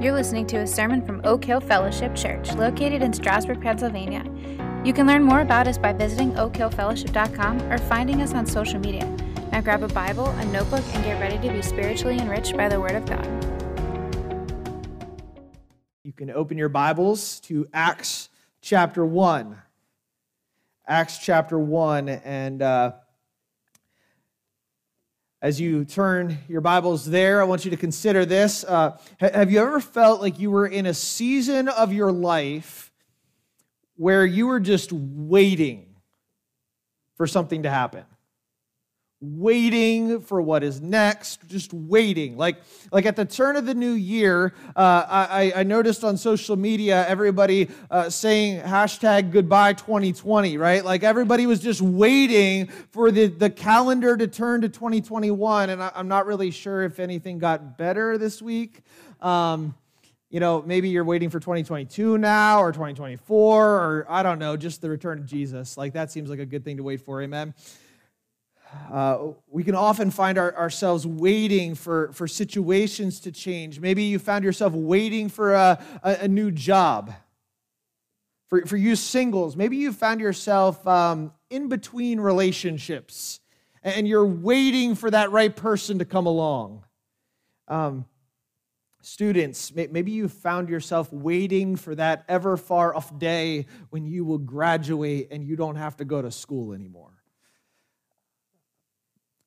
You're listening to a sermon from Oak Hill Fellowship Church, located in Strasburg, Pennsylvania. You can learn more about us by visiting oakhillfellowship.com or finding us on social media. Now grab a Bible, a notebook, and get ready to be spiritually enriched by the Word of God. You can open your Bibles to Acts chapter 1. Acts chapter 1. And uh, as you turn your Bibles there, I want you to consider this. Uh, have you ever felt like you were in a season of your life where you were just waiting for something to happen? Waiting for what is next, just waiting. Like, like at the turn of the new year, uh, I, I noticed on social media everybody uh, saying hashtag goodbye 2020, right? Like everybody was just waiting for the, the calendar to turn to 2021. And I, am not really sure if anything got better this week. Um, you know, maybe you're waiting for 2022 now or 2024 or I don't know, just the return of Jesus. Like that seems like a good thing to wait for. Amen uh, we can often find our, ourselves waiting for, for situations to change. Maybe you found yourself waiting for a, a, a new job. For, for you singles, maybe you found yourself um, in between relationships and you're waiting for that right person to come along. Um, students, maybe you found yourself waiting for that ever far off day when you will graduate and you don't have to go to school anymore.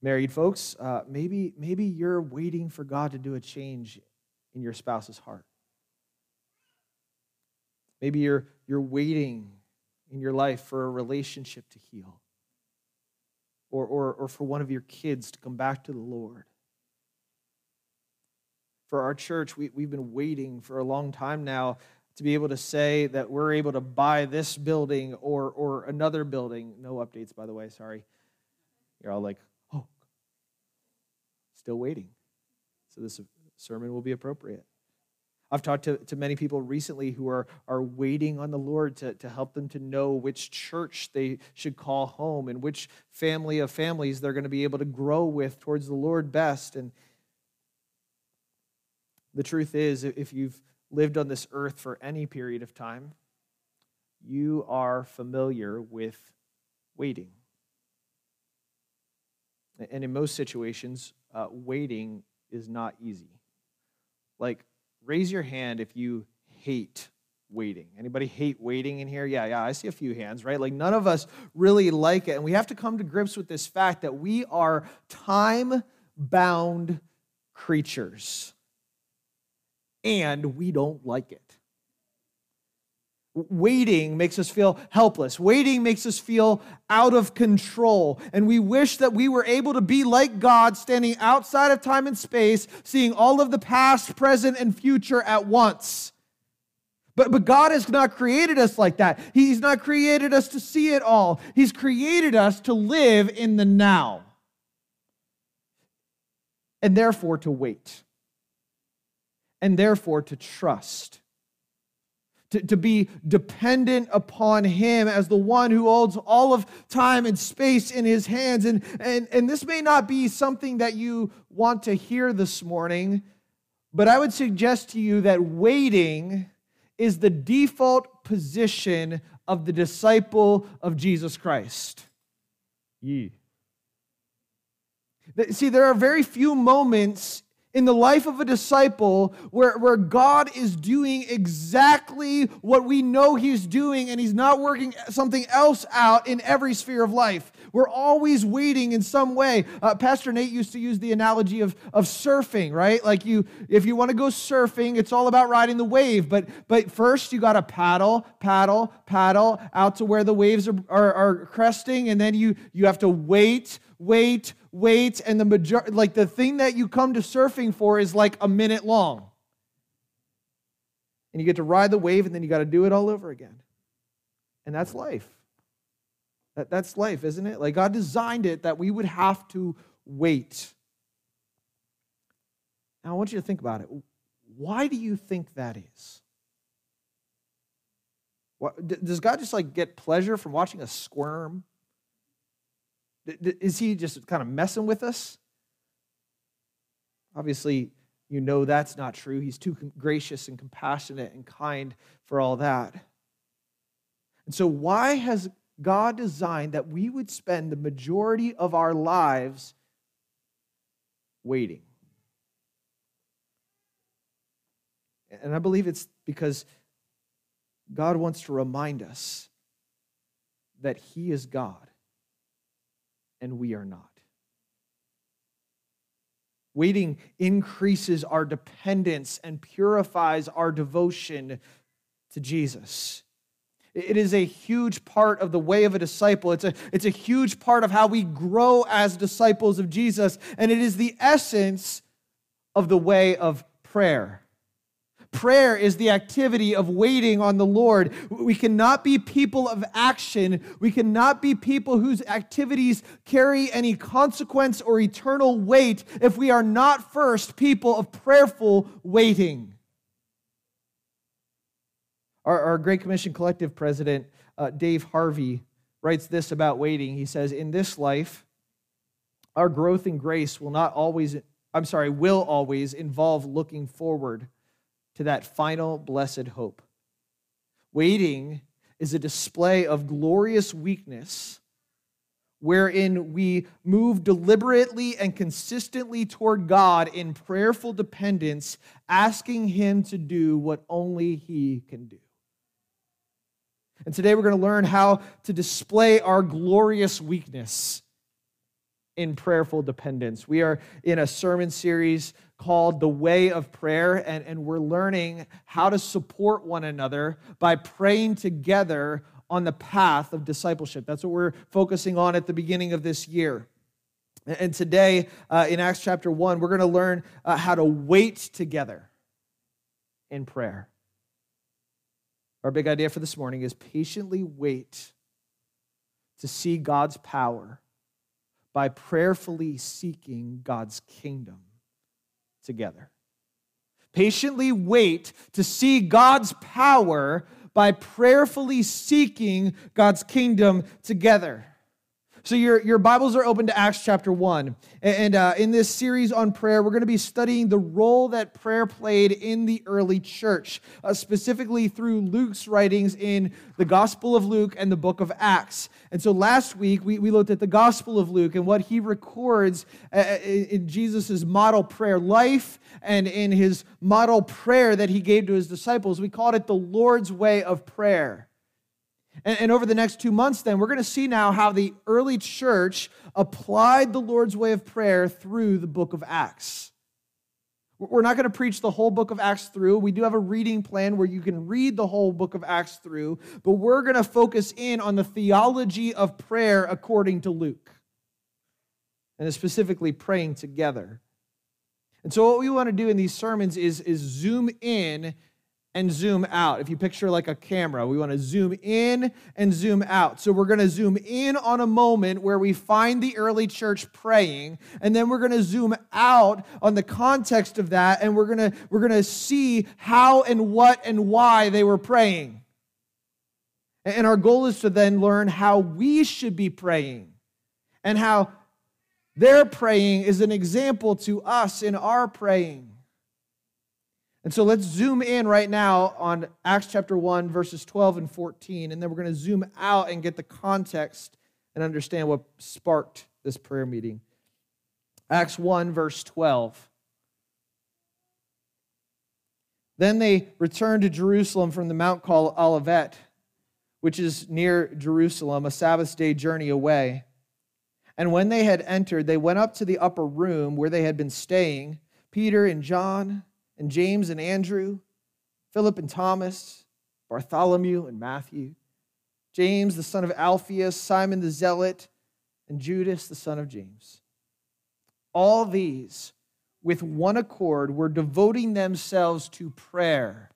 Married folks, uh, maybe, maybe you're waiting for God to do a change in your spouse's heart. Maybe you're, you're waiting in your life for a relationship to heal or, or, or for one of your kids to come back to the Lord. For our church, we, we've been waiting for a long time now to be able to say that we're able to buy this building or, or another building. No updates, by the way, sorry. You're all like, Still waiting. So this sermon will be appropriate. I've talked to, to many people recently who are, are waiting on the Lord to, to help them to know which church they should call home and which family of families they're going to be able to grow with towards the Lord best. And the truth is, if you've lived on this earth for any period of time, you are familiar with waiting. And in most situations, uh, waiting is not easy. Like, raise your hand if you hate waiting. Anybody hate waiting in here? Yeah, yeah, I see a few hands, right? Like, none of us really like it. And we have to come to grips with this fact that we are time bound creatures and we don't like it. Waiting makes us feel helpless. Waiting makes us feel out of control. And we wish that we were able to be like God, standing outside of time and space, seeing all of the past, present, and future at once. But, but God has not created us like that. He's not created us to see it all. He's created us to live in the now. And therefore to wait. And therefore to trust to, to be dependent upon Him as the one who holds all of time and space in His hands. And, and, and this may not be something that you want to hear this morning, but I would suggest to you that waiting is the default position of the disciple of Jesus Christ. Ye. See, there are very few moments in the life of a disciple where, where God is doing exactly what we know He's doing and He's not working something else out in every sphere of life. We're always waiting in some way. Uh, Pastor Nate used to use the analogy of, of surfing, right? Like you, if you want to go surfing, it's all about riding the wave. But, but first you got to paddle, paddle, paddle out to where the waves are, are, are cresting. And then you, you have to wait, wait, wait, and the major like the thing that you come to surfing for is like a minute long. And you get to ride the wave, and then you got to do it all over again. And that's life. That, that's life, isn't it? Like God designed it that we would have to wait. Now I want you to think about it. Why do you think that is? What, does God just like get pleasure from watching us squirm? Is he just kind of messing with us? Obviously, you know that's not true. He's too gracious and compassionate and kind for all that. And so, why has God designed that we would spend the majority of our lives waiting? And I believe it's because God wants to remind us that He is God and we are not. Waiting increases our dependence and purifies our devotion to Jesus. It is a huge part of the way of a disciple. It's a, it's a huge part of how we grow as disciples of Jesus. And it is the essence of the way of prayer. Prayer is the activity of waiting on the Lord. We cannot be people of action. We cannot be people whose activities carry any consequence or eternal weight if we are not first people of prayerful waiting. Our, our Great Commission Collective president, uh, Dave Harvey, writes this about waiting. He says, In this life, our growth in grace will not always, I'm sorry, will always involve looking forward to that final blessed hope. Waiting is a display of glorious weakness wherein we move deliberately and consistently toward God in prayerful dependence, asking Him to do what only He can do. And today we're going to learn how to display our glorious weakness in prayerful dependence. We are in a sermon series called The Way of Prayer, and, and we're learning how to support one another by praying together on the path of discipleship. That's what we're focusing on at the beginning of this year. And today, uh, in Acts chapter 1, we're going to learn uh, how to wait together in prayer. Our big idea for this morning is patiently wait to see God's power by prayerfully seeking God's kingdom together. Patiently wait to see God's power by prayerfully seeking God's kingdom together. So, your, your Bibles are open to Acts chapter 1. And uh, in this series on prayer, we're going to be studying the role that prayer played in the early church, uh, specifically through Luke's writings in the Gospel of Luke and the book of Acts. And so, last week, we, we looked at the Gospel of Luke and what he records uh, uh in Jesus' model prayer life and in his model prayer that he gave to his disciples. We called it the Lord's way of prayer. And, and over the next two months, then, we're going to see now how the early church applied the Lord's way of prayer through the book of Acts. We're not going to preach the whole book of Acts through. We do have a reading plan where you can read the whole book of Acts through, but we're going to focus in on the theology of prayer according to Luke, and specifically praying together. And so, what we want to do in these sermons is, is zoom in and zoom out. If you picture like a camera, we want to zoom in and zoom out. So we're going to zoom in on a moment where we find the early church praying, and then we're going to zoom out on the context of that and we're going to we're going to see how and what and why they were praying. And our goal is to then learn how we should be praying and how their praying is an example to us in our praying. And so let's zoom in right now on Acts chapter 1, verses 12 and 14, and then we're going to zoom out and get the context and understand what sparked this prayer meeting. Acts 1, verse 12. Then they returned to Jerusalem from the mount called Olivet, which is near Jerusalem, a Sabbath day journey away. And when they had entered, they went up to the upper room where they had been staying, Peter and John and James and Andrew, Philip and Thomas, Bartholomew and Matthew, James the son of Alphaeus, Simon the Zealot, and Judas the son of James. All these, with one accord, were devoting themselves to prayer,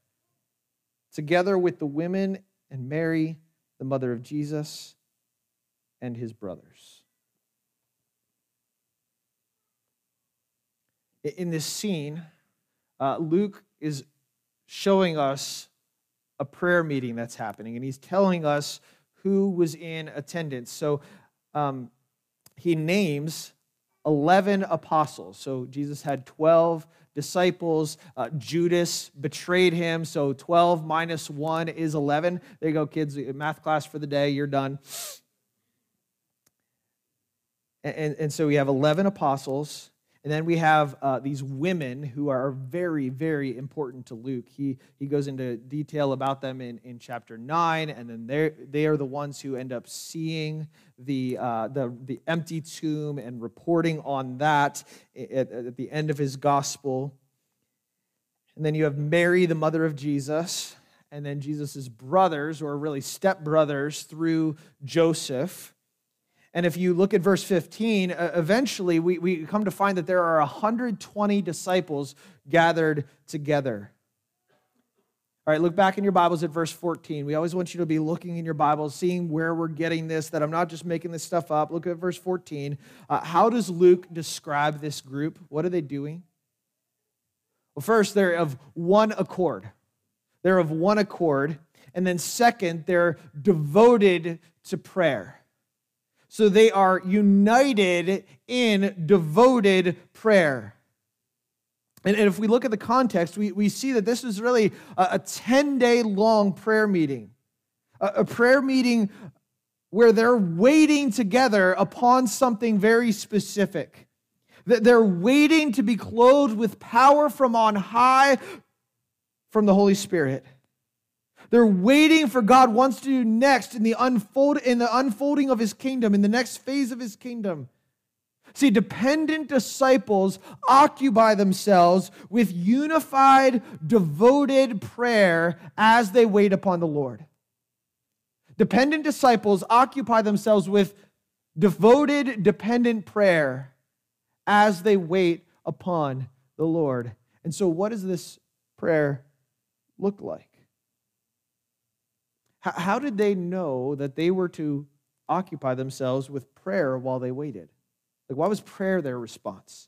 together with the women and Mary, the mother of Jesus, and his brothers. In this scene, uh, Luke is showing us a prayer meeting that's happening, and he's telling us who was in attendance. So um, he names 11 apostles. So Jesus had 12 disciples. Uh, Judas betrayed him, so 12 minus 1 is 11. There you go, kids. Math class for the day. You're done. And, and so we have 11 apostles. And then we have uh, these women who are very, very important to Luke. He, he goes into detail about them in, in chapter 9, and then they are the ones who end up seeing the, uh, the, the empty tomb and reporting on that at, at the end of his gospel. And then you have Mary, the mother of Jesus, and then Jesus' brothers, or really stepbrothers, through Joseph. And if you look at verse 15, uh, eventually we, we come to find that there are 120 disciples gathered together. All right, look back in your Bibles at verse 14. We always want you to be looking in your Bibles, seeing where we're getting this, that I'm not just making this stuff up. Look at verse 14. Uh, how does Luke describe this group? What are they doing? Well, first, they're of one accord. They're of one accord. And then, second, they're devoted to prayer. So they are united in devoted prayer. And, and if we look at the context, we, we see that this is really a, a 10 day long prayer meeting, a, a prayer meeting where they're waiting together upon something very specific. That they're waiting to be clothed with power from on high from the Holy Spirit. They're waiting for God wants to do next in the unfold in the unfolding of his kingdom, in the next phase of his kingdom. See, dependent disciples occupy themselves with unified, devoted prayer as they wait upon the Lord. Dependent disciples occupy themselves with devoted, dependent prayer as they wait upon the Lord. And so, what does this prayer look like? How did they know that they were to occupy themselves with prayer while they waited? Like, why was prayer their response?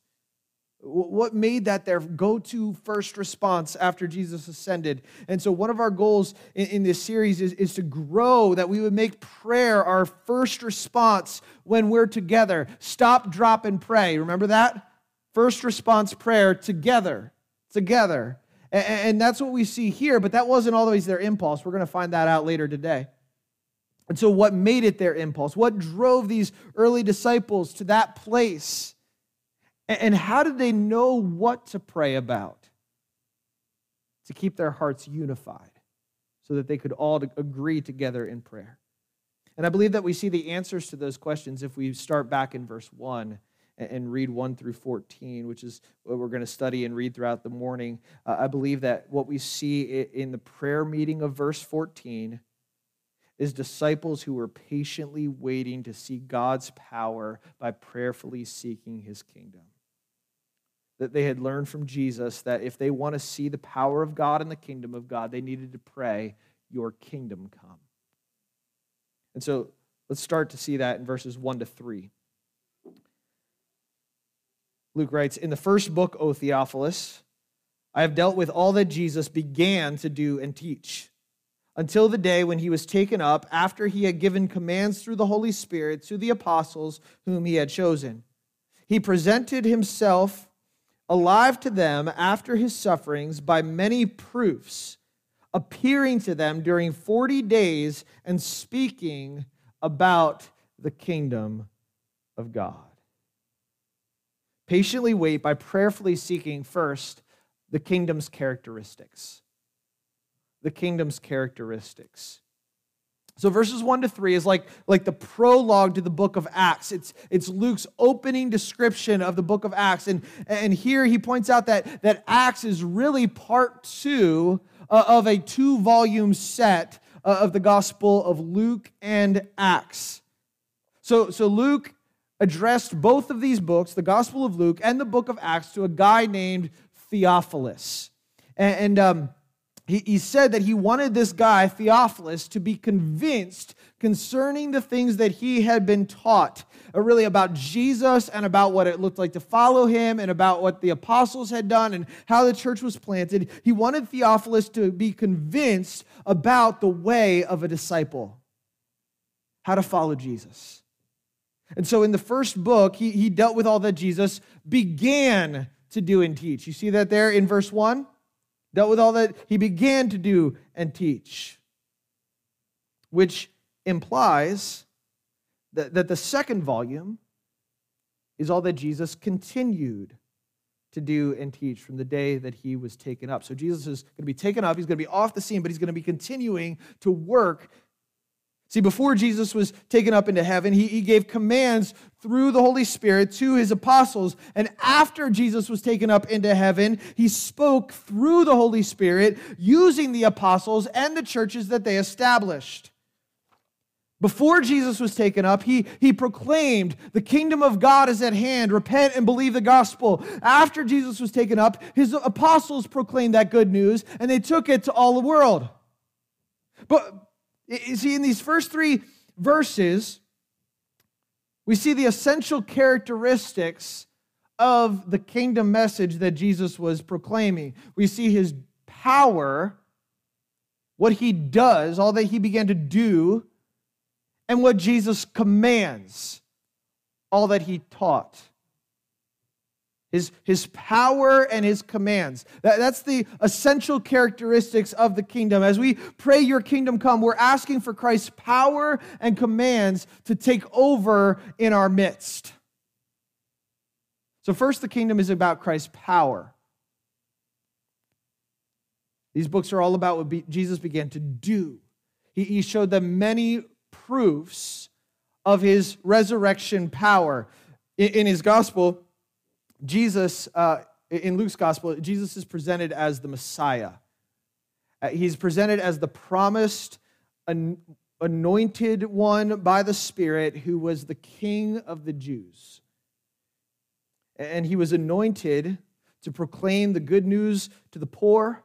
What made that their go to first response after Jesus ascended? And so, one of our goals in, in, this series is, is to grow that we would make prayer our first response when we're together. Stop, drop, and pray. Remember that? First response prayer together. Together. And that's what we see here, but that wasn't always their impulse. We're going to find that out later today. And so, what made it their impulse? What drove these early disciples to that place? And how did they know what to pray about? To keep their hearts unified so that they could all agree together in prayer. And I believe that we see the answers to those questions if we start back in verse 1 and read 1 through 14, which is what we're going to study and read throughout the morning. Uh, I believe that what we see in the prayer meeting of verse 14 is disciples who were patiently waiting to see God's power by prayerfully seeking his kingdom. That they had learned from Jesus that if they want to see the power of God in the kingdom of God, they needed to pray, Your kingdom come. And so let's start to see that in verses 1 to 3. Luke writes, In the first book, O Theophilus, I have dealt with all that Jesus began to do and teach until the day when he was taken up after he had given commands through the Holy Spirit to the apostles whom he had chosen. He presented himself alive to them after his sufferings by many proofs, appearing to them during 40 days and speaking about the kingdom of God. Patiently wait by prayerfully seeking first the kingdom's characteristics. The kingdom's characteristics. So verses 1 to 3 is like, like the prologue to the book of Acts. It's, it's Luke's opening description of the book of Acts. And, and here he points out that, that Acts is really part two uh, of a two volume set uh, of the Gospel of Luke and Acts. So, so Luke addressed both of these books, the Gospel of Luke and the book of Acts, to a guy named Theophilus. And, and um, he, he said that he wanted this guy, Theophilus, to be convinced concerning the things that he had been taught, uh, really about Jesus and about what it looked like to follow him and about what the apostles had done and how the church was planted. He wanted Theophilus to be convinced about the way of a disciple, how to follow Jesus. And so in the first book, he, he dealt with all that Jesus began to do and teach. You see that there in verse 1? Dealt with all that he began to do and teach, which implies that, that the second volume is all that Jesus continued to do and teach from the day that he was taken up. So Jesus is going to be taken up, he's going to be off the scene, but he's going to be continuing to work See, before Jesus was taken up into heaven, he, he gave commands through the Holy Spirit to his apostles. And after Jesus was taken up into heaven, he spoke through the Holy Spirit using the apostles and the churches that they established. Before Jesus was taken up, he, he proclaimed, The kingdom of God is at hand. Repent and believe the gospel. After Jesus was taken up, his apostles proclaimed that good news, and they took it to all the world. But, you see, in these first three verses, we see the essential characteristics of the kingdom message that Jesus was proclaiming. We see his power, what he does, all that he began to do, and what Jesus commands, all that he taught his, his power and his commands. That, that's the essential characteristics of the kingdom. As we pray, Your kingdom come, we're asking for Christ's power and commands to take over in our midst. So, first, the kingdom is about Christ's power. These books are all about what Jesus began to do. He, he showed them many proofs of his resurrection power. In, in his gospel, Jesus, uh, in Luke's gospel, Jesus is presented as the Messiah. Uh, he's presented as the promised, an, anointed one by the Spirit who was the king of the Jews. And he was anointed to proclaim the good news to the poor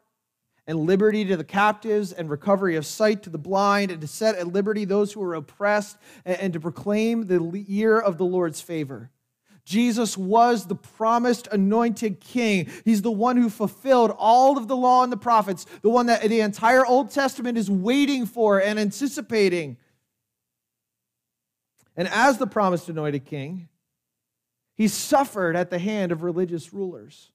and liberty to the captives and recovery of sight to the blind and to set at liberty those who are oppressed and to proclaim the year of the Lord's favor. Jesus was the promised anointed king. He's the one who fulfilled all of the law and the prophets, the one that the entire Old Testament is waiting for and anticipating. And as the promised anointed king, he suffered at the hand of religious rulers.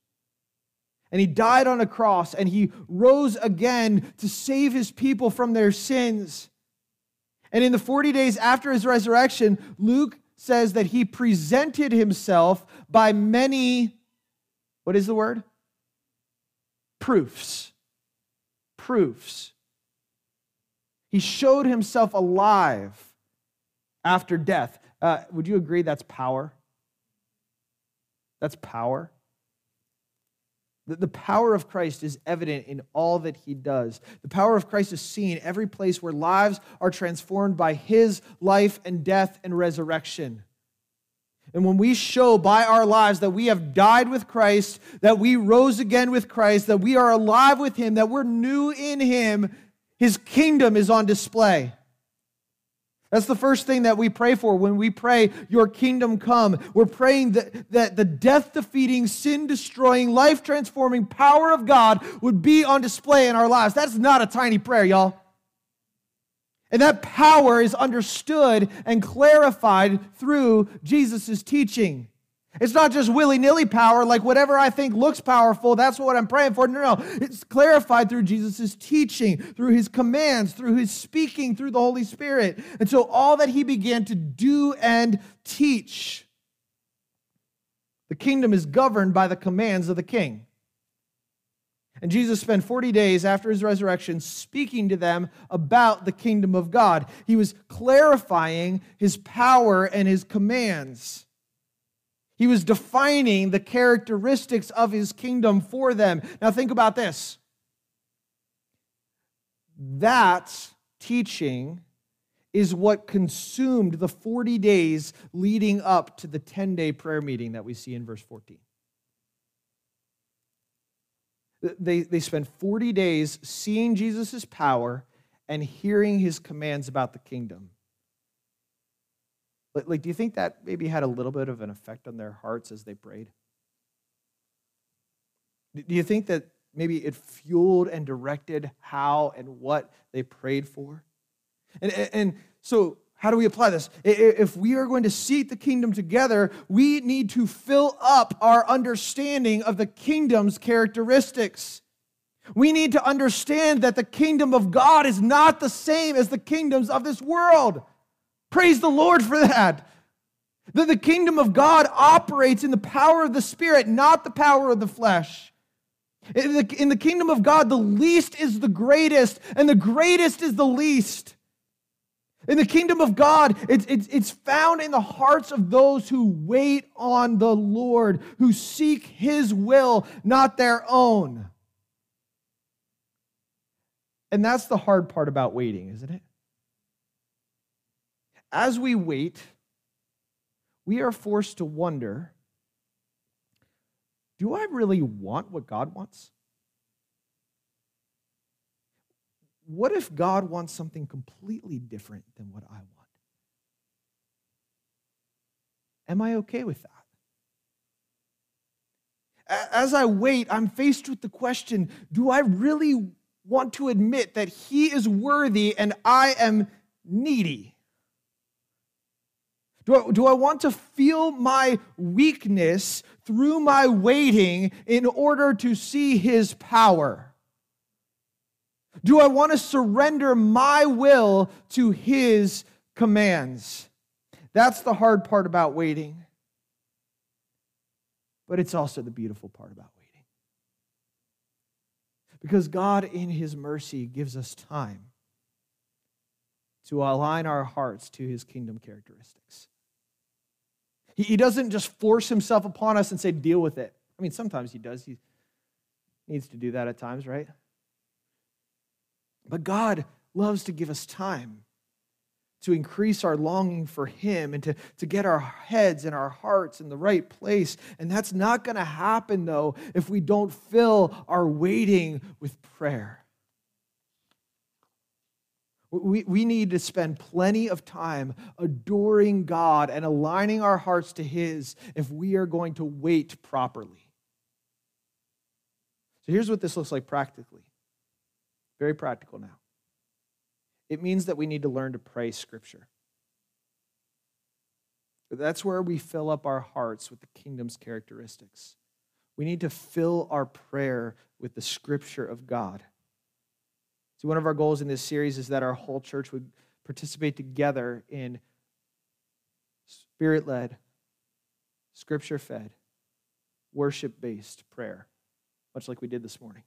And he died on a cross and he rose again to save his people from their sins. And in the 40 days after his resurrection, Luke says that he presented himself by many, what is the word? Proofs. Proofs. He showed himself alive after death. Uh, would you agree that's power? That's power. That the power of Christ is evident in all that he does. The power of Christ is seen every place where lives are transformed by his life and death and resurrection. And when we show by our lives that we have died with Christ, that we rose again with Christ, that we are alive with him, that we're new in him, his kingdom is on display. That's the first thing that we pray for when we pray, Your kingdom come. We're praying that, that the death defeating, sin destroying, life transforming power of God would be on display in our lives. That's not a tiny prayer, y'all. And that power is understood and clarified through Jesus' teaching. It's not just willy nilly power, like whatever I think looks powerful, that's what I'm praying for. No, no. It's clarified through Jesus' teaching, through his commands, through his speaking, through the Holy Spirit. And so all that he began to do and teach, the kingdom is governed by the commands of the king. And Jesus spent 40 days after his resurrection speaking to them about the kingdom of God. He was clarifying his power and his commands. He was defining the characteristics of his kingdom for them. Now, think about this. That teaching is what consumed the 40 days leading up to the 10 day prayer meeting that we see in verse 14. They, they spent 40 days seeing Jesus' power and hearing his commands about the kingdom. Like, do you think that maybe had a little bit of an effect on their hearts as they prayed? Do you think that maybe it fueled and directed how and what they prayed for? And, and so, how do we apply this? If we are going to seek the kingdom together, we need to fill up our understanding of the kingdom's characteristics. We need to understand that the kingdom of God is not the same as the kingdoms of this world. Praise the Lord for that. That the kingdom of God operates in the power of the Spirit, not the power of the flesh. In the, in the kingdom of God, the least is the greatest, and the greatest is the least. In the kingdom of God, it's, it's, it's found in the hearts of those who wait on the Lord, who seek his will, not their own. And that's the hard part about waiting, isn't it? As we wait, we are forced to wonder do I really want what God wants? What if God wants something completely different than what I want? Am I okay with that? As I wait, I'm faced with the question do I really want to admit that He is worthy and I am needy? Do I, do I want to feel my weakness through my waiting in order to see His power? Do I want to surrender my will to His commands? That's the hard part about waiting. But it's also the beautiful part about waiting. Because God, in His mercy, gives us time to align our hearts to His kingdom characteristics. He, doesn't just force Himself upon us and say, deal with it. I mean, sometimes He does. He needs to do that at times, right? But God loves to give us time to increase our longing for Him and to, to get our heads and our hearts in the right place. And that's not going to happen, though, if we don't fill our waiting with prayer. We, we need to spend plenty of time adoring God and aligning our hearts to His if we are going to wait properly. So here's what this looks like practically. Very practical now. It means that we need to learn to pray Scripture. That's where we fill up our hearts with the kingdom's characteristics. We need to fill our prayer with the Scripture of God. See, one of our goals in this series is that our whole church would participate together in spirit led, scripture fed, worship based prayer, much like we did this morning.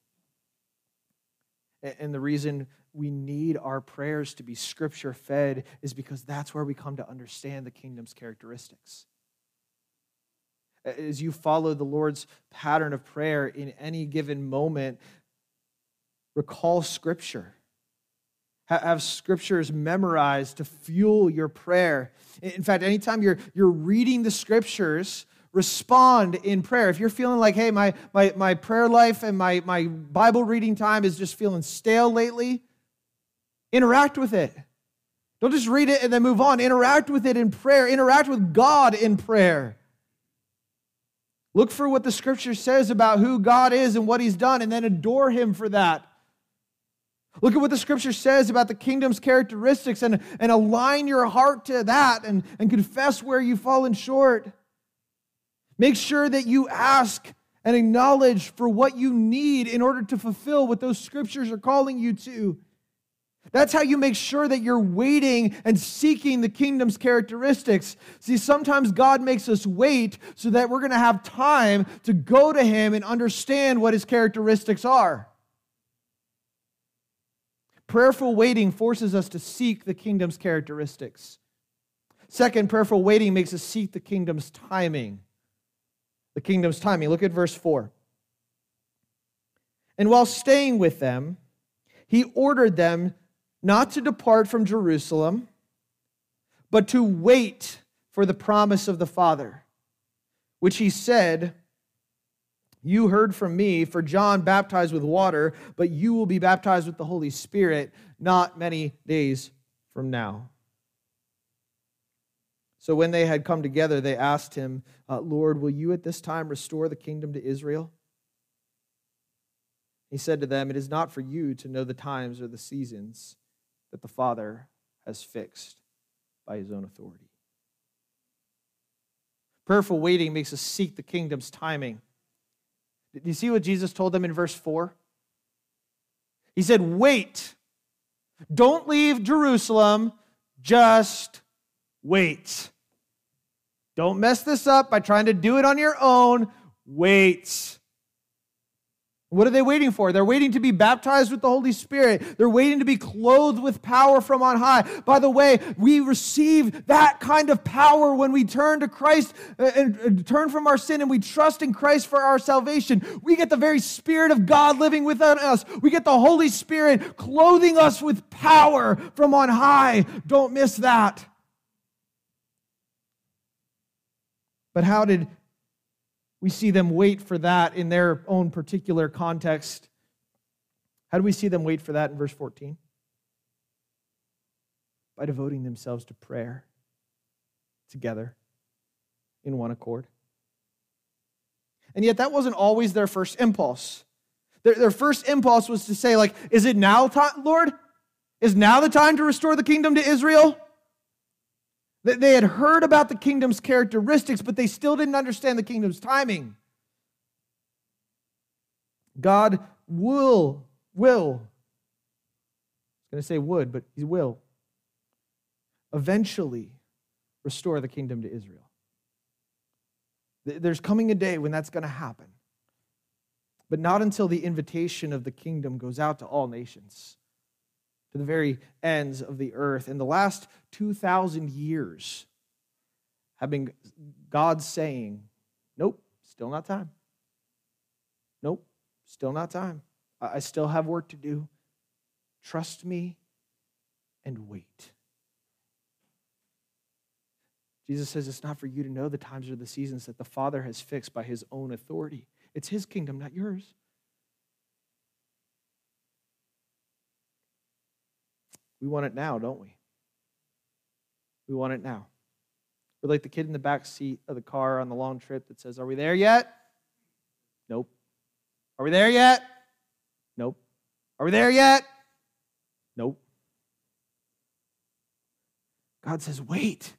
And the reason we need our prayers to be scripture fed is because that's where we come to understand the kingdom's characteristics. As you follow the Lord's pattern of prayer in any given moment, recall scripture. Have scriptures memorized to fuel your prayer. In fact, anytime you're, you're reading the scriptures, respond in prayer. If you're feeling like, hey, my, my, my prayer life and my, my Bible reading time is just feeling stale lately, interact with it. Don't just read it and then move on. Interact with it in prayer. Interact with God in prayer. Look for what the scripture says about who God is and what he's done, and then adore him for that. Look at what the scripture says about the kingdom's characteristics and, and align your heart to that and, and confess where you've fallen short. Make sure that you ask and acknowledge for what you need in order to fulfill what those scriptures are calling you to. That's how you make sure that you're waiting and seeking the kingdom's characteristics. See, sometimes God makes us wait so that we're going to have time to go to Him and understand what His characteristics are. Prayerful waiting forces us to seek the kingdom's characteristics. Second, prayerful waiting makes us seek the kingdom's timing the kingdom's timing. Look at verse 4. And while staying with them, he ordered them not to depart from Jerusalem, but to wait for the promise of the Father, which he said, You heard from me, for John baptized with water, but you will be baptized with the Holy Spirit not many days from now. So when they had come together, they asked him, uh, Lord, will you at this time restore the kingdom to Israel? He said to them, It is not for you to know the times or the seasons that the Father has fixed by his own authority. Prayerful waiting makes us seek the kingdom's timing. Do you see what Jesus told them in verse 4? He said, Wait. Don't leave Jerusalem, just wait. Don't mess this up by trying to do it on your own. Wait. What are they waiting for? They're waiting to be baptized with the Holy Spirit. They're waiting to be clothed with power from on high. By the way, we receive that kind of power when we turn to Christ uh, and turn from our sin and we trust in Christ for our salvation. We get the very Spirit of God living within us. We get the Holy Spirit clothing us with power from on high. Don't miss that. But how did we see them wait for that in their own particular context. How do we see them wait for that in verse 14? By devoting themselves to prayer together in one accord. And yet, that wasn't always their first impulse. Their, their first impulse was to say, like, is it now time, Lord? Is now the time to restore the kingdom to Israel? They had heard about the kingdom's characteristics, but they still didn't understand the kingdom's timing. God will, will, I was going to say would, but he will eventually restore the kingdom to Israel. There's coming a day when that's going to happen, but not until the invitation of the kingdom goes out to all nations to the very ends of the earth. In the last 2,000 years have been God saying, Nope, still not time. Nope, still not time. I still have work to do. Trust me and wait. Jesus says it's not for you to know the times or the seasons that the Father has fixed by his own authority. It's his kingdom, not yours. We want it now, don't we? We want it now. We're like the kid in the back seat of the car on the long trip that says, Are we there yet? Nope. Are we there yet? Nope. Are we there yet? Nope. God says, Wait.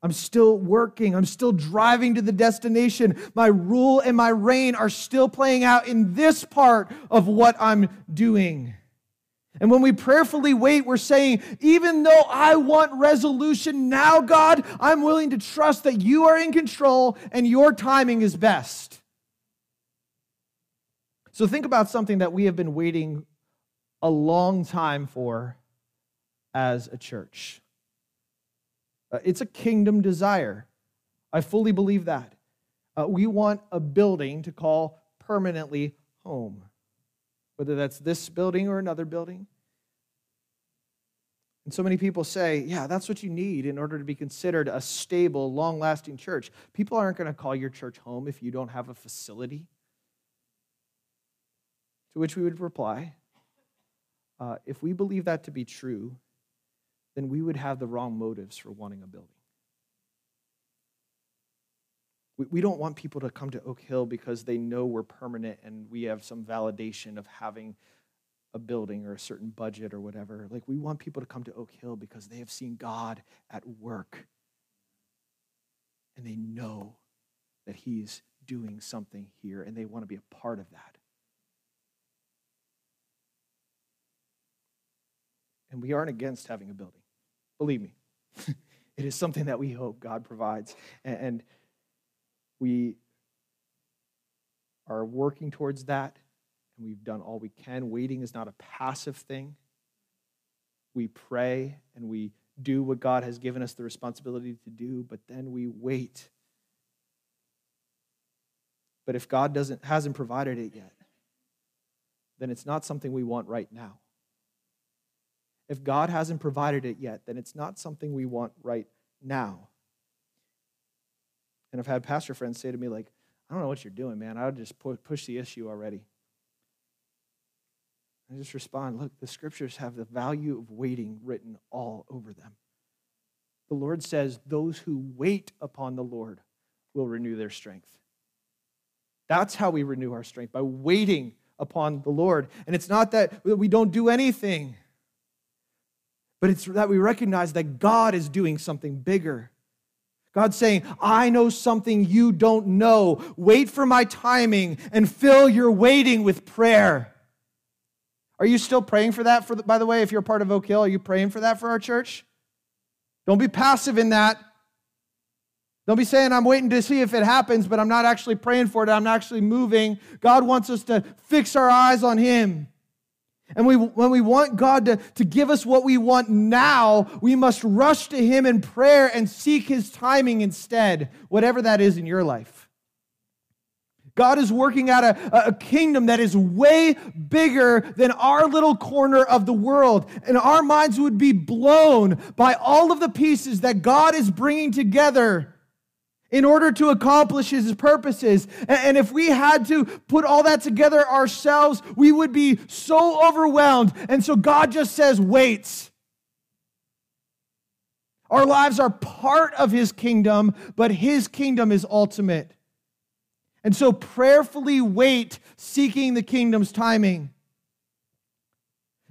I'm still working. I'm still driving to the destination. My rule and my reign are still playing out in this part of what I'm doing. And when we prayerfully wait, we're saying, even though I want resolution now, God, I'm willing to trust that you are in control and your timing is best. So think about something that we have been waiting a long time for as a church. Uh, it's a kingdom desire. I fully believe that. Uh, we want a building to call permanently home whether that's this building or another building. And so many people say, yeah, that's what you need in order to be considered a stable, long lasting church. People aren't going to call your church home if you don't have a facility. To which we would reply, uh, if we believe that to be true, then we would have the wrong motives for wanting a building. We, we don't want people to come to Oak Hill because they know we're permanent and we have some validation of having a building or a certain budget or whatever. Like, we want people to come to Oak Hill because they have seen God at work and they know that He's doing something here and they want to be a part of that. And we aren't against having a building. Believe me, it is something that we hope God provides. And we are working towards that, and we've done all we can. Waiting is not a passive thing. We pray and we do what God has given us the responsibility to do, but then we wait. But if God doesn't hasn't provided it yet, then it's not something we want right now. If God hasn't provided it yet, then it's not something we want right now. And I've had pastor friends say to me, like, I don't know what you're doing, man. I would just push the issue already. I just respond, look, the scriptures have the value of waiting written all over them. The Lord says, those who wait upon the Lord will renew their strength. That's how we renew our strength, by waiting upon the Lord. And it's not that we don't do anything. but it's that we recognize that God is doing something bigger. God's saying, I know something you don't know. Wait for my timing and fill your waiting with prayer. Are you still praying for that? For the, by the way, if you're part of Oak Hill, are you praying for that for our church? Don't be passive in that. Don't be saying, I'm waiting to see if it happens, but I'm not actually praying for it. I'm not actually moving. God wants us to fix our eyes on Him. And we, when we want God to, to give us what we want now, we must rush to Him in prayer and seek His timing instead, whatever that is in your life. God is working out a, a kingdom that is way bigger than our little corner of the world. And our minds would be blown by all of the pieces that God is bringing together in order to accomplish his purposes. And if we had to put all that together ourselves, we would be so overwhelmed. And so God just says, wait. Our lives are part of his kingdom, but his kingdom is ultimate. And so prayerfully wait, seeking the kingdom's timing.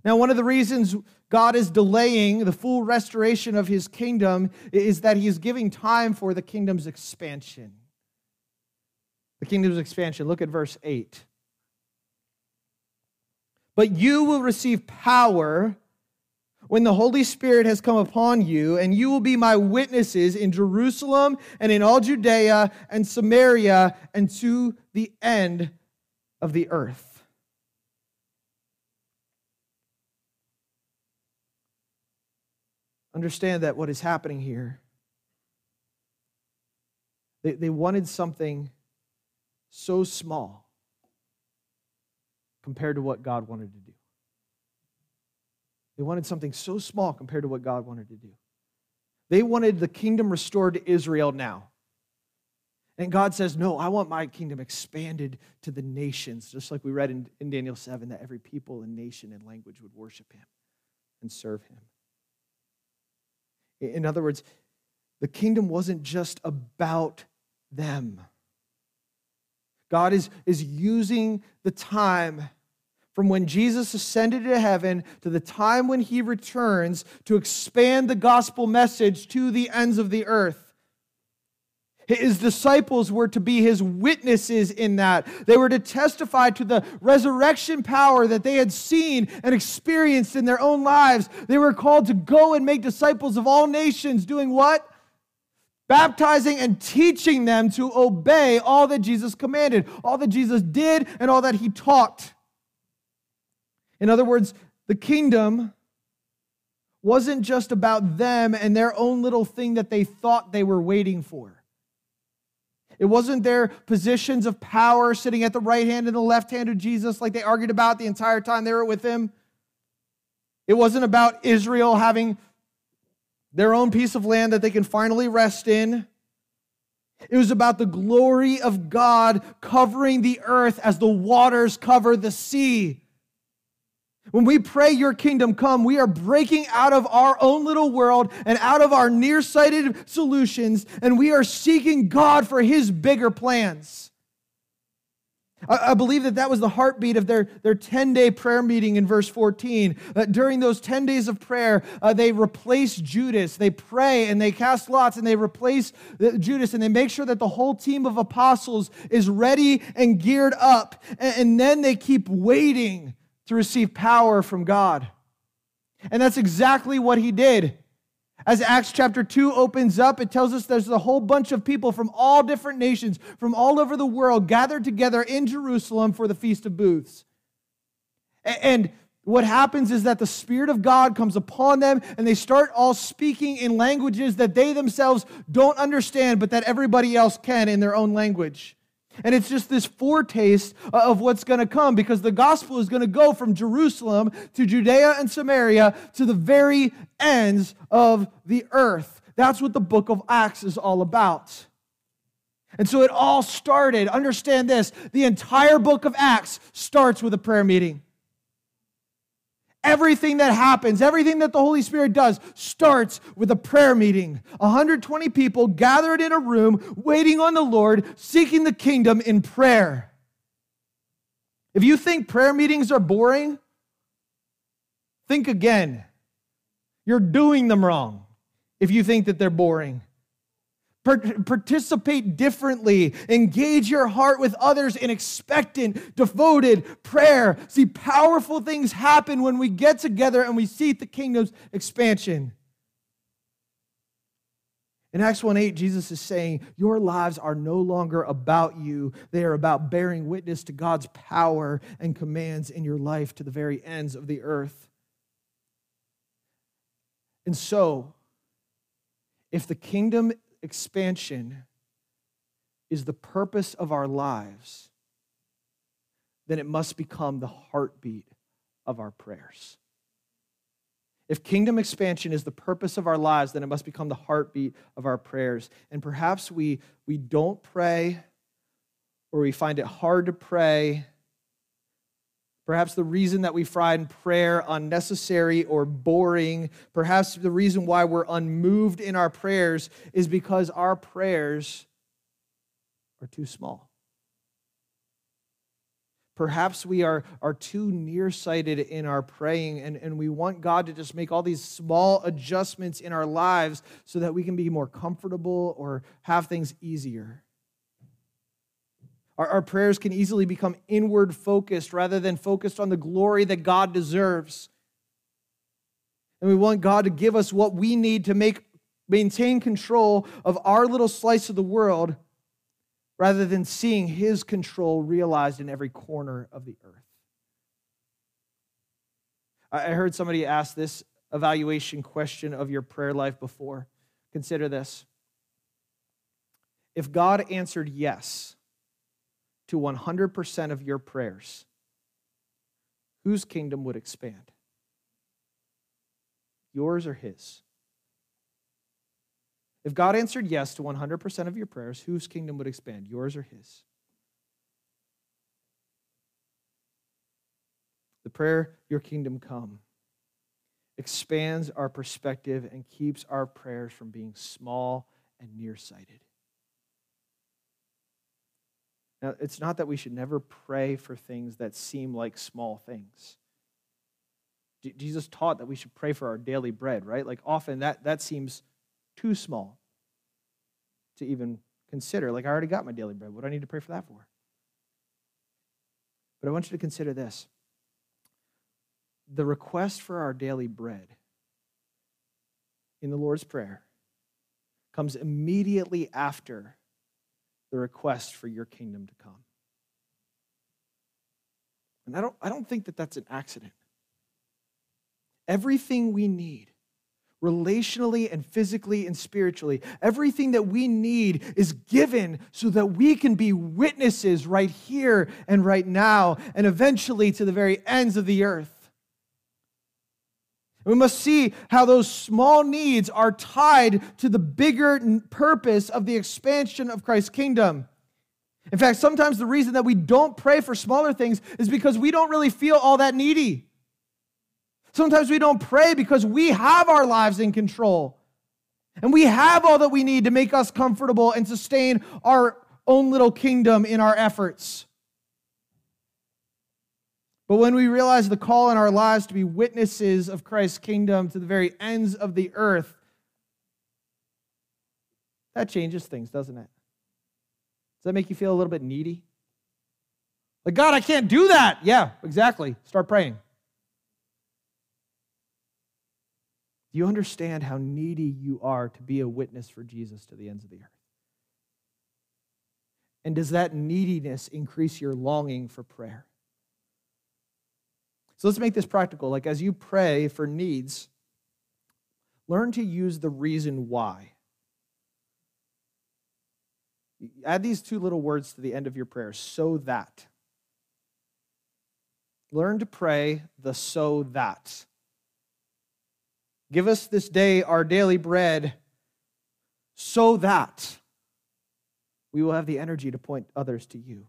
Now, one of the reasons God is delaying the full restoration of his kingdom is that he is giving time for the kingdom's expansion. The kingdom's expansion. Look at verse 8. But you will receive power when the Holy Spirit has come upon you, and you will be my witnesses in Jerusalem and in all Judea and Samaria and to the end of the earth. Understand that what is happening here, they, they wanted something so small compared to what God wanted to do. They wanted something so small compared to what God wanted to do. They wanted the kingdom restored to Israel now. And God says, No, I want my kingdom expanded to the nations, just like we read in, in Daniel 7 that every people and nation and language would worship him and serve him. In other words, the kingdom wasn't just about them. God is, is using the time from when Jesus ascended to heaven to the time when he returns to expand the gospel message to the ends of the earth. His disciples were to be his witnesses in that. They were to testify to the resurrection power that they had seen and experienced in their own lives. They were called to go and make disciples of all nations, doing what? Baptizing and teaching them to obey all that Jesus commanded, all that Jesus did, and all that he taught. In other words, the kingdom wasn't just about them and their own little thing that they thought they were waiting for. It wasn't their positions of power sitting at the right hand and the left hand of Jesus like they argued about the entire time they were with him. It wasn't about Israel having their own piece of land that they can finally rest in. It was about the glory of God covering the earth as the waters cover the sea. When we pray, Your kingdom come, we are breaking out of our own little world and out of our nearsighted solutions, and we are seeking God for His bigger plans. I, believe that that was the heartbeat of their, their 10 day prayer meeting in verse 14. Uh, during those 10 days of prayer, uh, they replace Judas. They pray and they cast lots and they replace Judas and they make sure that the whole team of apostles is ready and geared up. and, and then they keep waiting to receive power from God. And that's exactly what he did. As Acts chapter 2 opens up, it tells us there's a whole bunch of people from all different nations, from all over the world, gathered together in Jerusalem for the Feast of Booths. And what happens is that the Spirit of God comes upon them and they start all speaking in languages that they themselves don't understand, but that everybody else can in their own language. And it's just this foretaste of what's going to come because the gospel is going to go from Jerusalem to Judea and Samaria to the very ends of the earth. That's what the book of Acts is all about. And so it all started, understand this, the entire book of Acts starts with a prayer meeting. Everything that happens, everything that the Holy Spirit does, starts with a prayer meeting. 120 people gathered in a room, waiting on the Lord, seeking the kingdom in prayer. If you think prayer meetings are boring, think again. You're doing them wrong if you think that they're boring. Participate differently. Engage your heart with others in expectant, devoted prayer. See, powerful things happen when we get together and we seek the kingdom's expansion. In Acts 1 8, Jesus is saying, Your lives are no longer about you. They are about bearing witness to God's power and commands in your life to the very ends of the earth. And so, if the kingdom expansion is the purpose of our lives, then it must become the heartbeat of our prayers. If kingdom expansion is the purpose of our lives, then it must become the heartbeat of our prayers. And perhaps we, we don't pray or we find it hard to pray. Perhaps the reason that we find prayer unnecessary or boring, perhaps the reason why we're unmoved in our prayers is because our prayers are too small. Perhaps we are, are too nearsighted in our praying, and, and we want God to just make all these small adjustments in our lives so that we can be more comfortable or have things easier. Our, our prayers can easily become inward focused rather than focused on the glory that God deserves. And we want God to give us what we need to make maintain control of our little slice of the world rather than seeing his control realized in every corner of the earth. I heard somebody ask this evaluation question of your prayer life before. Consider this. If God answered yes to 100% of your prayers, whose kingdom would expand? Yours or his? If God answered yes to 100% of your prayers, whose kingdom would expand, yours or his? The prayer, Your kingdom come, expands our perspective and keeps our prayers from being small and nearsighted. Now, it's not that we should never pray for things that seem like small things. Jesus taught that we should pray for our daily bread, right? Like often that, that seems too small to even consider. Like, I already got my daily bread. What do I need to pray for that for? But I want you to consider this the request for our daily bread in the Lord's Prayer comes immediately after the request for your kingdom to come. And I don't, I don't think that that's an accident. Everything we need relationally and physically and spiritually. Everything that we need is given so that we can be witnesses right here and right now, and eventually to the very ends of the earth. We must see how those small needs are tied to the bigger purpose of the expansion of Christ's kingdom. In fact, sometimes the reason that we don't pray for smaller things is because we don't really feel all that needy. Sometimes we don't pray because we have our lives in control. And we have all that we need to make us comfortable and sustain our own little kingdom in our efforts. But when we realize the call in our lives to be witnesses of Christ's kingdom to the very ends of the earth, that changes things, doesn't it? Does that make you feel a little bit needy? Like, God, I can't do that. Yeah, exactly. Start praying. Do you understand how needy you are to be a witness for Jesus to the ends of the earth? And does that neediness increase your longing for prayer? So let's make this practical. Like as you pray for needs, learn to use the reason why. Add these two little words to the end of your prayer so that. Learn to pray the so that. Give us this day our daily bread so that we will have the energy to point others to you.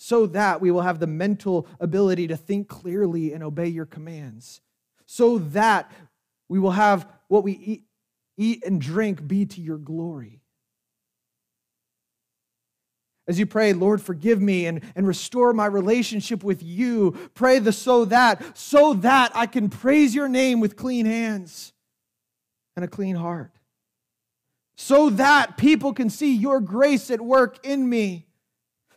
So that we will have the mental ability to think clearly and obey your commands. So that we will have what we eat, eat and drink be to your glory. As you pray, Lord, forgive me and, and restore my relationship with you, pray the so that, so that I can praise your name with clean hands. and a clean heart, so that people can see your grace at work in me.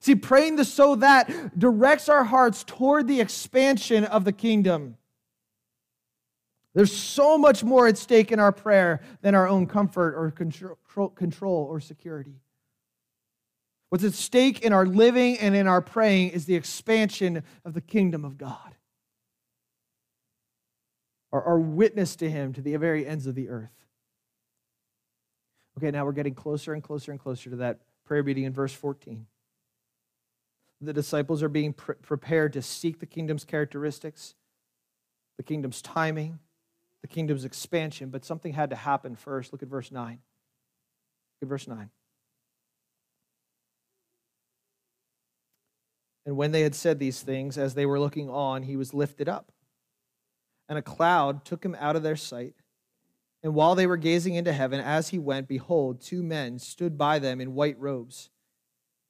See, praying the so that directs our hearts toward the expansion of the kingdom. There's so much more at stake in our prayer than our own comfort or control or security. What's at stake in our living and in our praying is the expansion of the kingdom of God. Our, our witness to Him to the very ends of the earth. Okay, now we're getting closer and closer and closer to that prayer meeting in verse 14. The disciples are being pre- prepared to seek the kingdom's characteristics, the kingdom's timing, the kingdom's expansion, but something had to happen first. Look at verse 9. Look at verse 9. And when they had said these things, as they were looking on, he was lifted up. And a cloud took him out of their sight. And while they were gazing into heaven, as he went, behold, two men stood by them in white robes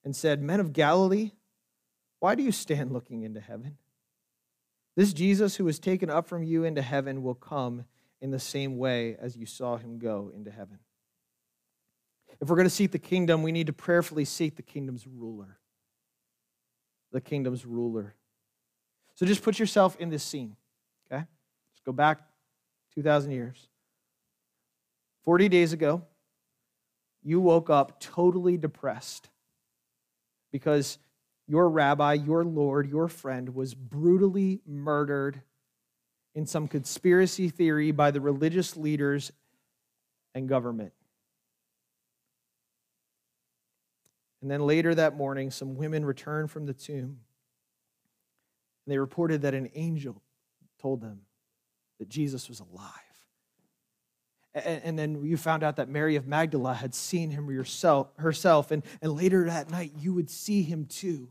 and said, Men of Galilee, why do you stand looking into heaven? This Jesus who was taken up from you into heaven will come in the same way as you saw him go into heaven. If we're going to seek the kingdom, we need to prayerfully seek the kingdom's ruler. The kingdom's ruler. So just put yourself in this scene, okay? Just go back 2,000 years. 40 days ago, you woke up totally depressed because your rabbi, your Lord, your friend was brutally murdered in some conspiracy theory by the religious leaders and government. And then later that morning, some women returned from the tomb. And they reported that an angel told them that Jesus was alive. And, then you found out that Mary of Magdala had seen him yourself, herself. And, and later that night, you would see him too.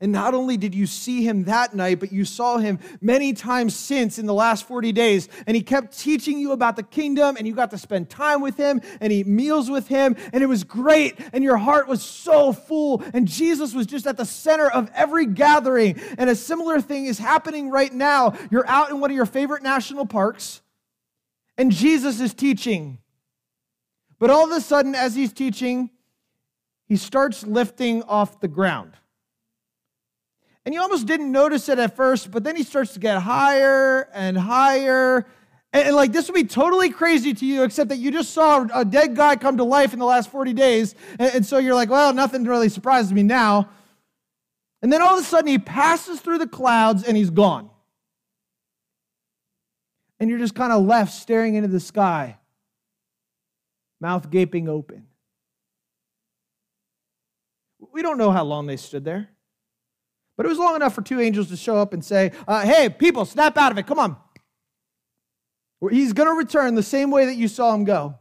And not only did you see him that night, but you saw him many times since in the last 40 days. And he kept teaching you about the kingdom, and you got to spend time with him and eat meals with him. And it was great. And your heart was so full. And Jesus was just at the center of every gathering. And a similar thing is happening right now. You're out in one of your favorite national parks, and Jesus is teaching. But all of a sudden, as he's teaching, he starts lifting off the ground. And you almost didn't notice it at first, but then he starts to get higher and higher. And, and, like this would be totally crazy to you, except that you just saw a dead guy come to life in the last 40 days. And, and so you're like, well, nothing really surprises me now. And then all of a sudden he passes through the clouds and he's gone. And you're just kind of left staring into the sky, mouth gaping open. We don't know how long they stood there. But it was long enough for two angels to show up and say, uh, Hey, people, snap out of it. Come on. He's going to return the same way that you saw him go.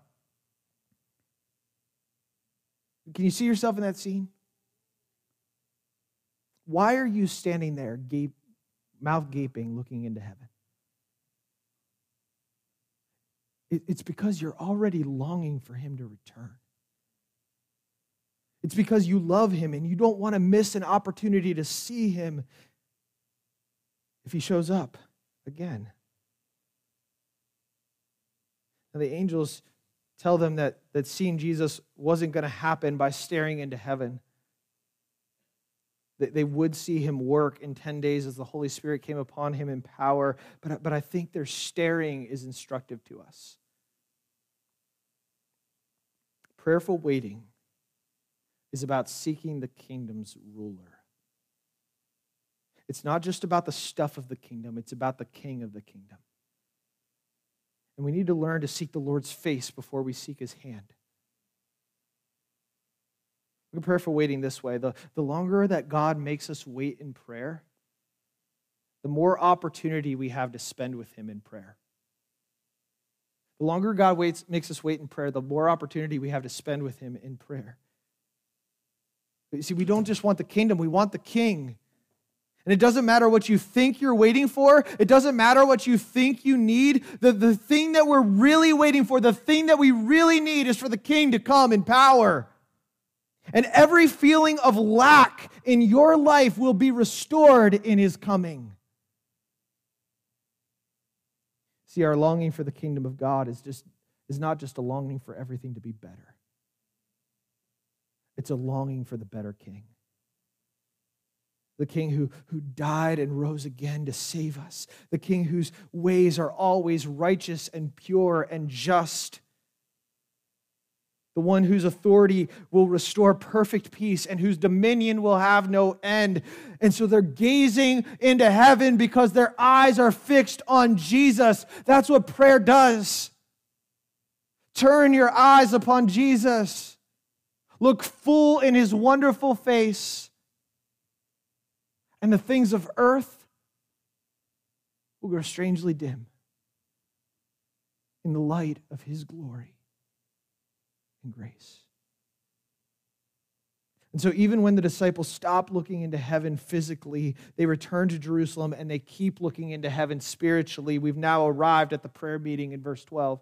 Can you see yourself in that scene? Why are you standing there, gape, mouth gaping, looking into heaven? It's because you're already longing for him to return. It's because you love him and you don't want to miss an opportunity to see him if he shows up again. Now, the angels tell them that, that seeing Jesus wasn't going to happen by staring into heaven. They would see him work in 10 days as the Holy Spirit came upon him in power. But, but I think their staring is instructive to us. Prayerful waiting is about seeking the kingdom's ruler. It's not just about the stuff of the kingdom, it's about the king of the kingdom. And we need to learn to seek the Lord's face before we seek his hand. We pray for waiting this way. The, the longer that God makes us wait in prayer, the more opportunity we have to spend with him in prayer. The longer God waits, makes us wait in prayer, the more opportunity we have to spend with him in prayer. You see, we don't just want the kingdom, we want the king. And it doesn't matter what you think you're waiting for. It doesn't matter what you think you need. The, the thing that we're really waiting for, the thing that we really need is for the king to come in power. And every feeling of lack in your life will be restored in his coming. See, our longing for the kingdom of God is just is not just a longing for everything to be better, it's a longing for the better king. The king who, who died and rose again to save us. The king whose ways are always righteous and pure and just the one whose authority will restore perfect peace and whose dominion will have no end. And so they're gazing into heaven because their eyes are fixed on Jesus. That's what prayer does. Turn your eyes upon Jesus. Look full in his wonderful face. And the things of earth will grow strangely dim in the light of his glory and grace. And so, even when the disciples stop looking into heaven physically, they return to Jerusalem and they keep looking into heaven spiritually. We've now arrived at the prayer meeting in verse 12.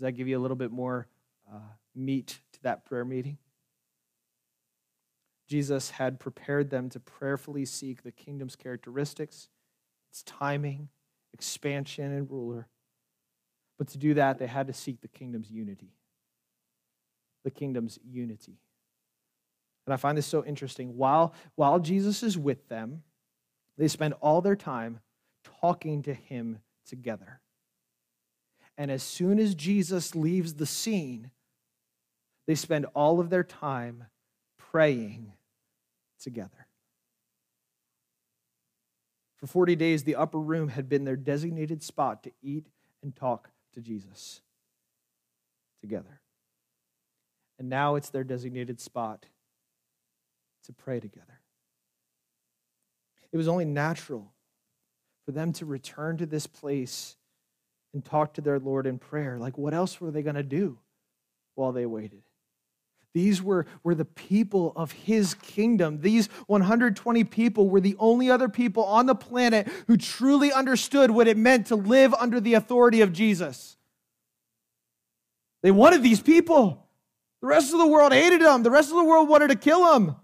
Does that give you a little bit more uh, meat to that prayer meeting? Jesus had prepared them to prayerfully seek the kingdom's characteristics, its timing, expansion, and ruler. But to do that, they had to seek the kingdom's unity. The kingdom's unity. And I find this so interesting. While, while Jesus is with them, they spend all their time talking to him together. And as soon as Jesus leaves the scene, they spend all of their time praying together. For 40 days, the upper room had been their designated spot to eat and talk to Jesus together. And now it's their designated spot to pray together. It was only natural for them to return to this place and talk to their Lord in prayer. Like, what else were they going to do while they waited? These were, were the people of his kingdom. These 120 people were the only other people on the planet who truly understood what it meant to live under the authority of Jesus. They wanted these people. The rest of the world hated them, the rest of the world wanted to kill them.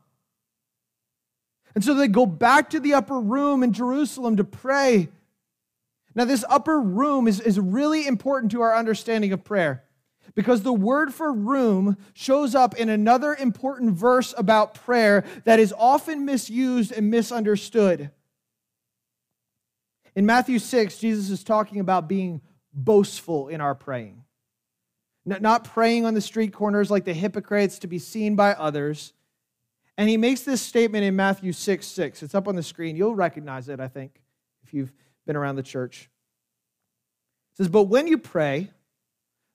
And so they go back to the upper room in Jerusalem to pray. Now, this upper room is, is really important to our understanding of prayer because the word for room shows up in another important verse about prayer that is often misused and misunderstood. In Matthew 6, Jesus is talking about being boastful in our praying. Not praying on the street corners like the hypocrites to be seen by others. And he makes this statement in Matthew 6 6. It's up on the screen. You'll recognize it, I think, if you've been around the church. It says, But when you pray,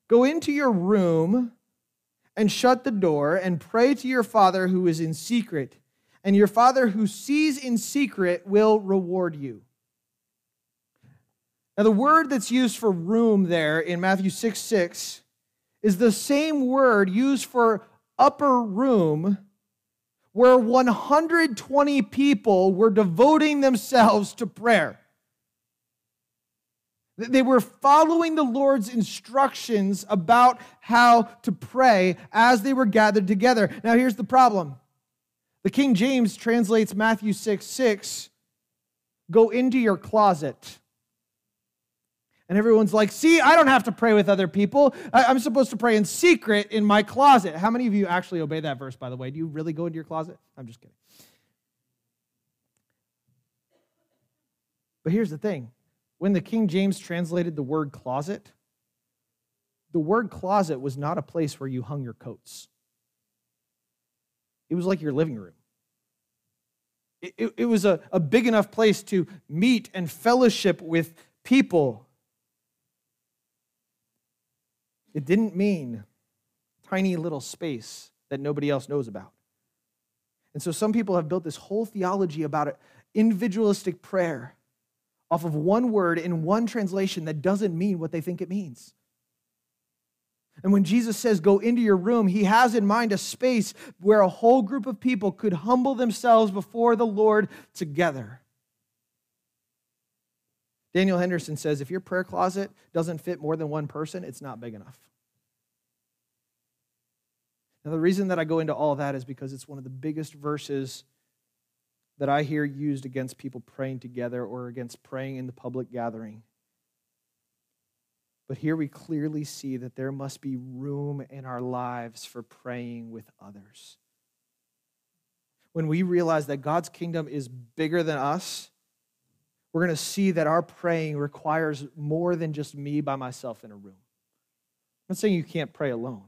go into your room and shut the door and pray to your Father who is in secret, and your Father who sees in secret will reward you. Now, the word that's used for room there in Matthew 6 6 is the same word used for upper room, where 120 people were devoting themselves to prayer. They were following the Lord's instructions about how to pray as they were gathered together. Now, here's the problem the King James translates Matthew 6 6, go into your closet. And everyone's like, see, I don't have to pray with other people. I'm supposed to pray in secret in my closet. How many of you actually obey that verse, by the way? Do you really go into your closet? I'm just kidding. But here's the thing when the King James translated the word closet, the word closet was not a place where you hung your coats. It was like your living room. It, it, it, was a, a big enough place to meet and fellowship with people. It didn't mean tiny little space that nobody else knows about. And so some people have built this whole theology about it, individualistic prayer off of one word in one translation that doesn't mean what they think it means. And when Jesus says, go into your room, he has in mind a space where a whole group of people could humble themselves before the Lord together. Daniel Henderson says, if your prayer closet doesn't fit more than one person, it's not big enough. Now, the reason that I go into all that is because it's one of the biggest verses that I hear used against people praying together or against praying in the public gathering. But here we clearly see that there must be room in our lives for praying with others. When we realize that God's kingdom is bigger than us, we're going to see that our praying requires more than just me by myself in a room. I'm not saying you can't pray alone,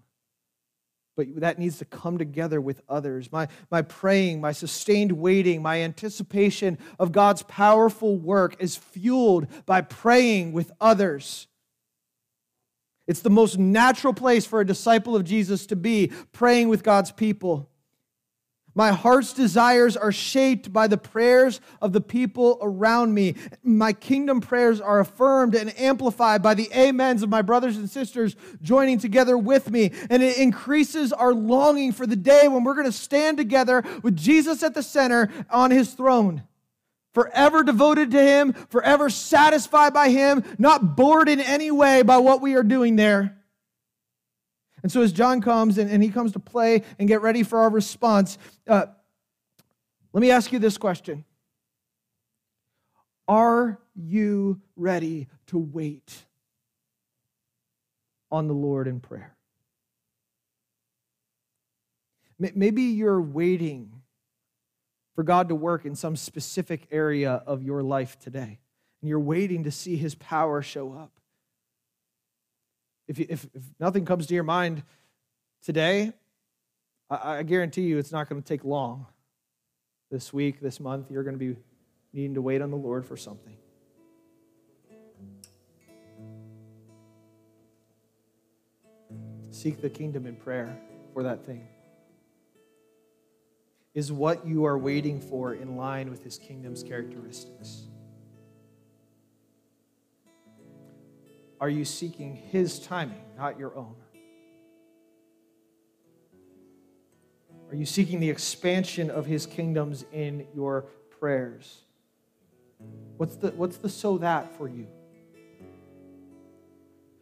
but that needs to come together with others. My, my praying, my sustained waiting, my anticipation of God's powerful work is fueled by praying with others. It's the most natural place for a disciple of Jesus to be, praying with God's people. My heart's desires are shaped by the prayers of the people around me. My kingdom prayers are affirmed and amplified by the amens of my brothers and sisters joining together with me. And it increases our longing for the day when we're going to stand together with Jesus at the center on his throne forever devoted to Him, forever satisfied by Him, not bored in any way by what we are doing there. And so, as John comes and, and he comes to play and get ready for our response, uh, let me ask you this question Are you ready to wait on the Lord in prayer? Maybe you're waiting for God to work in some specific area of your life today. And you're waiting to see his power show up. If, you, if, if nothing comes to your mind today, I, I guarantee you it's not going to take long. This week, this month, you're going to be needing to wait on the Lord for something. Seek the kingdom in prayer for that thing. Is what you are waiting for in line with his kingdom's characteristics? Are you seeking his timing, not your own? Are you seeking the expansion of his kingdoms in your prayers? What's the, what's the so that for you?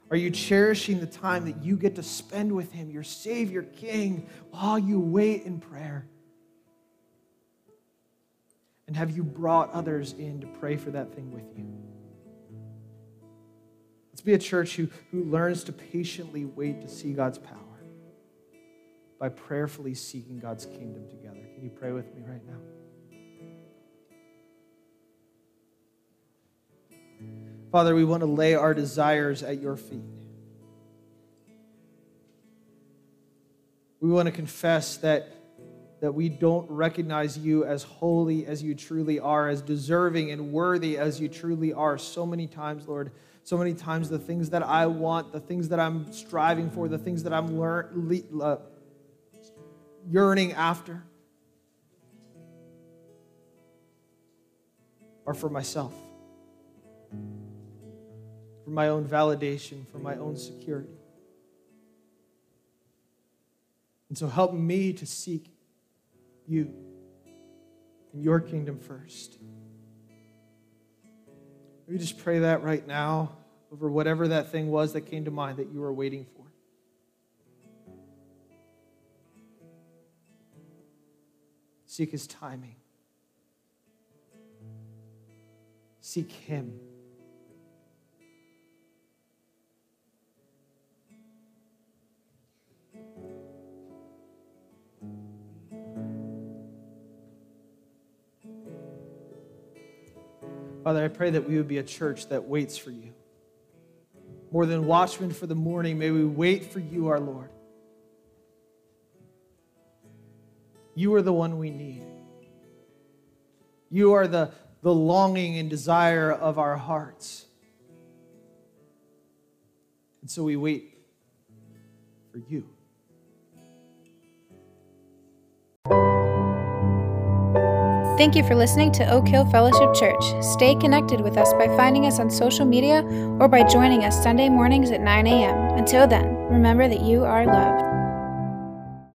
Are you cherishing the time that you get to spend with him, your Savior King, while you wait in prayer? And have you brought others in to pray for that thing with you? Let's be a church who, who learns to patiently wait to see God's power by prayerfully seeking God's kingdom together. Can you pray with me right now? Father, we want to lay our desires at your feet. We want to confess that that we don't recognize you as holy as you truly are, as deserving and worthy as you truly are. So many times, Lord, so many times the things that I want, the things that I'm striving for, the things that I'm learn, uh, yearning after are for myself, for my own validation, for my own security. And so help me to seek you and your kingdom first. We just pray that right now over whatever that thing was that came to mind that you were waiting for. Seek his timing. Seek him. Father, I pray that we would be a church that waits for you. More than watchmen for the morning, may we wait for you, our Lord. You are the one we need. You are the, the longing and desire of our hearts. And so we wait for you. Thank you for listening to Oak Hill Fellowship Church. Stay connected with us by finding us on social media or by joining us Sunday mornings at 9 a.m. Until then, remember that you are loved.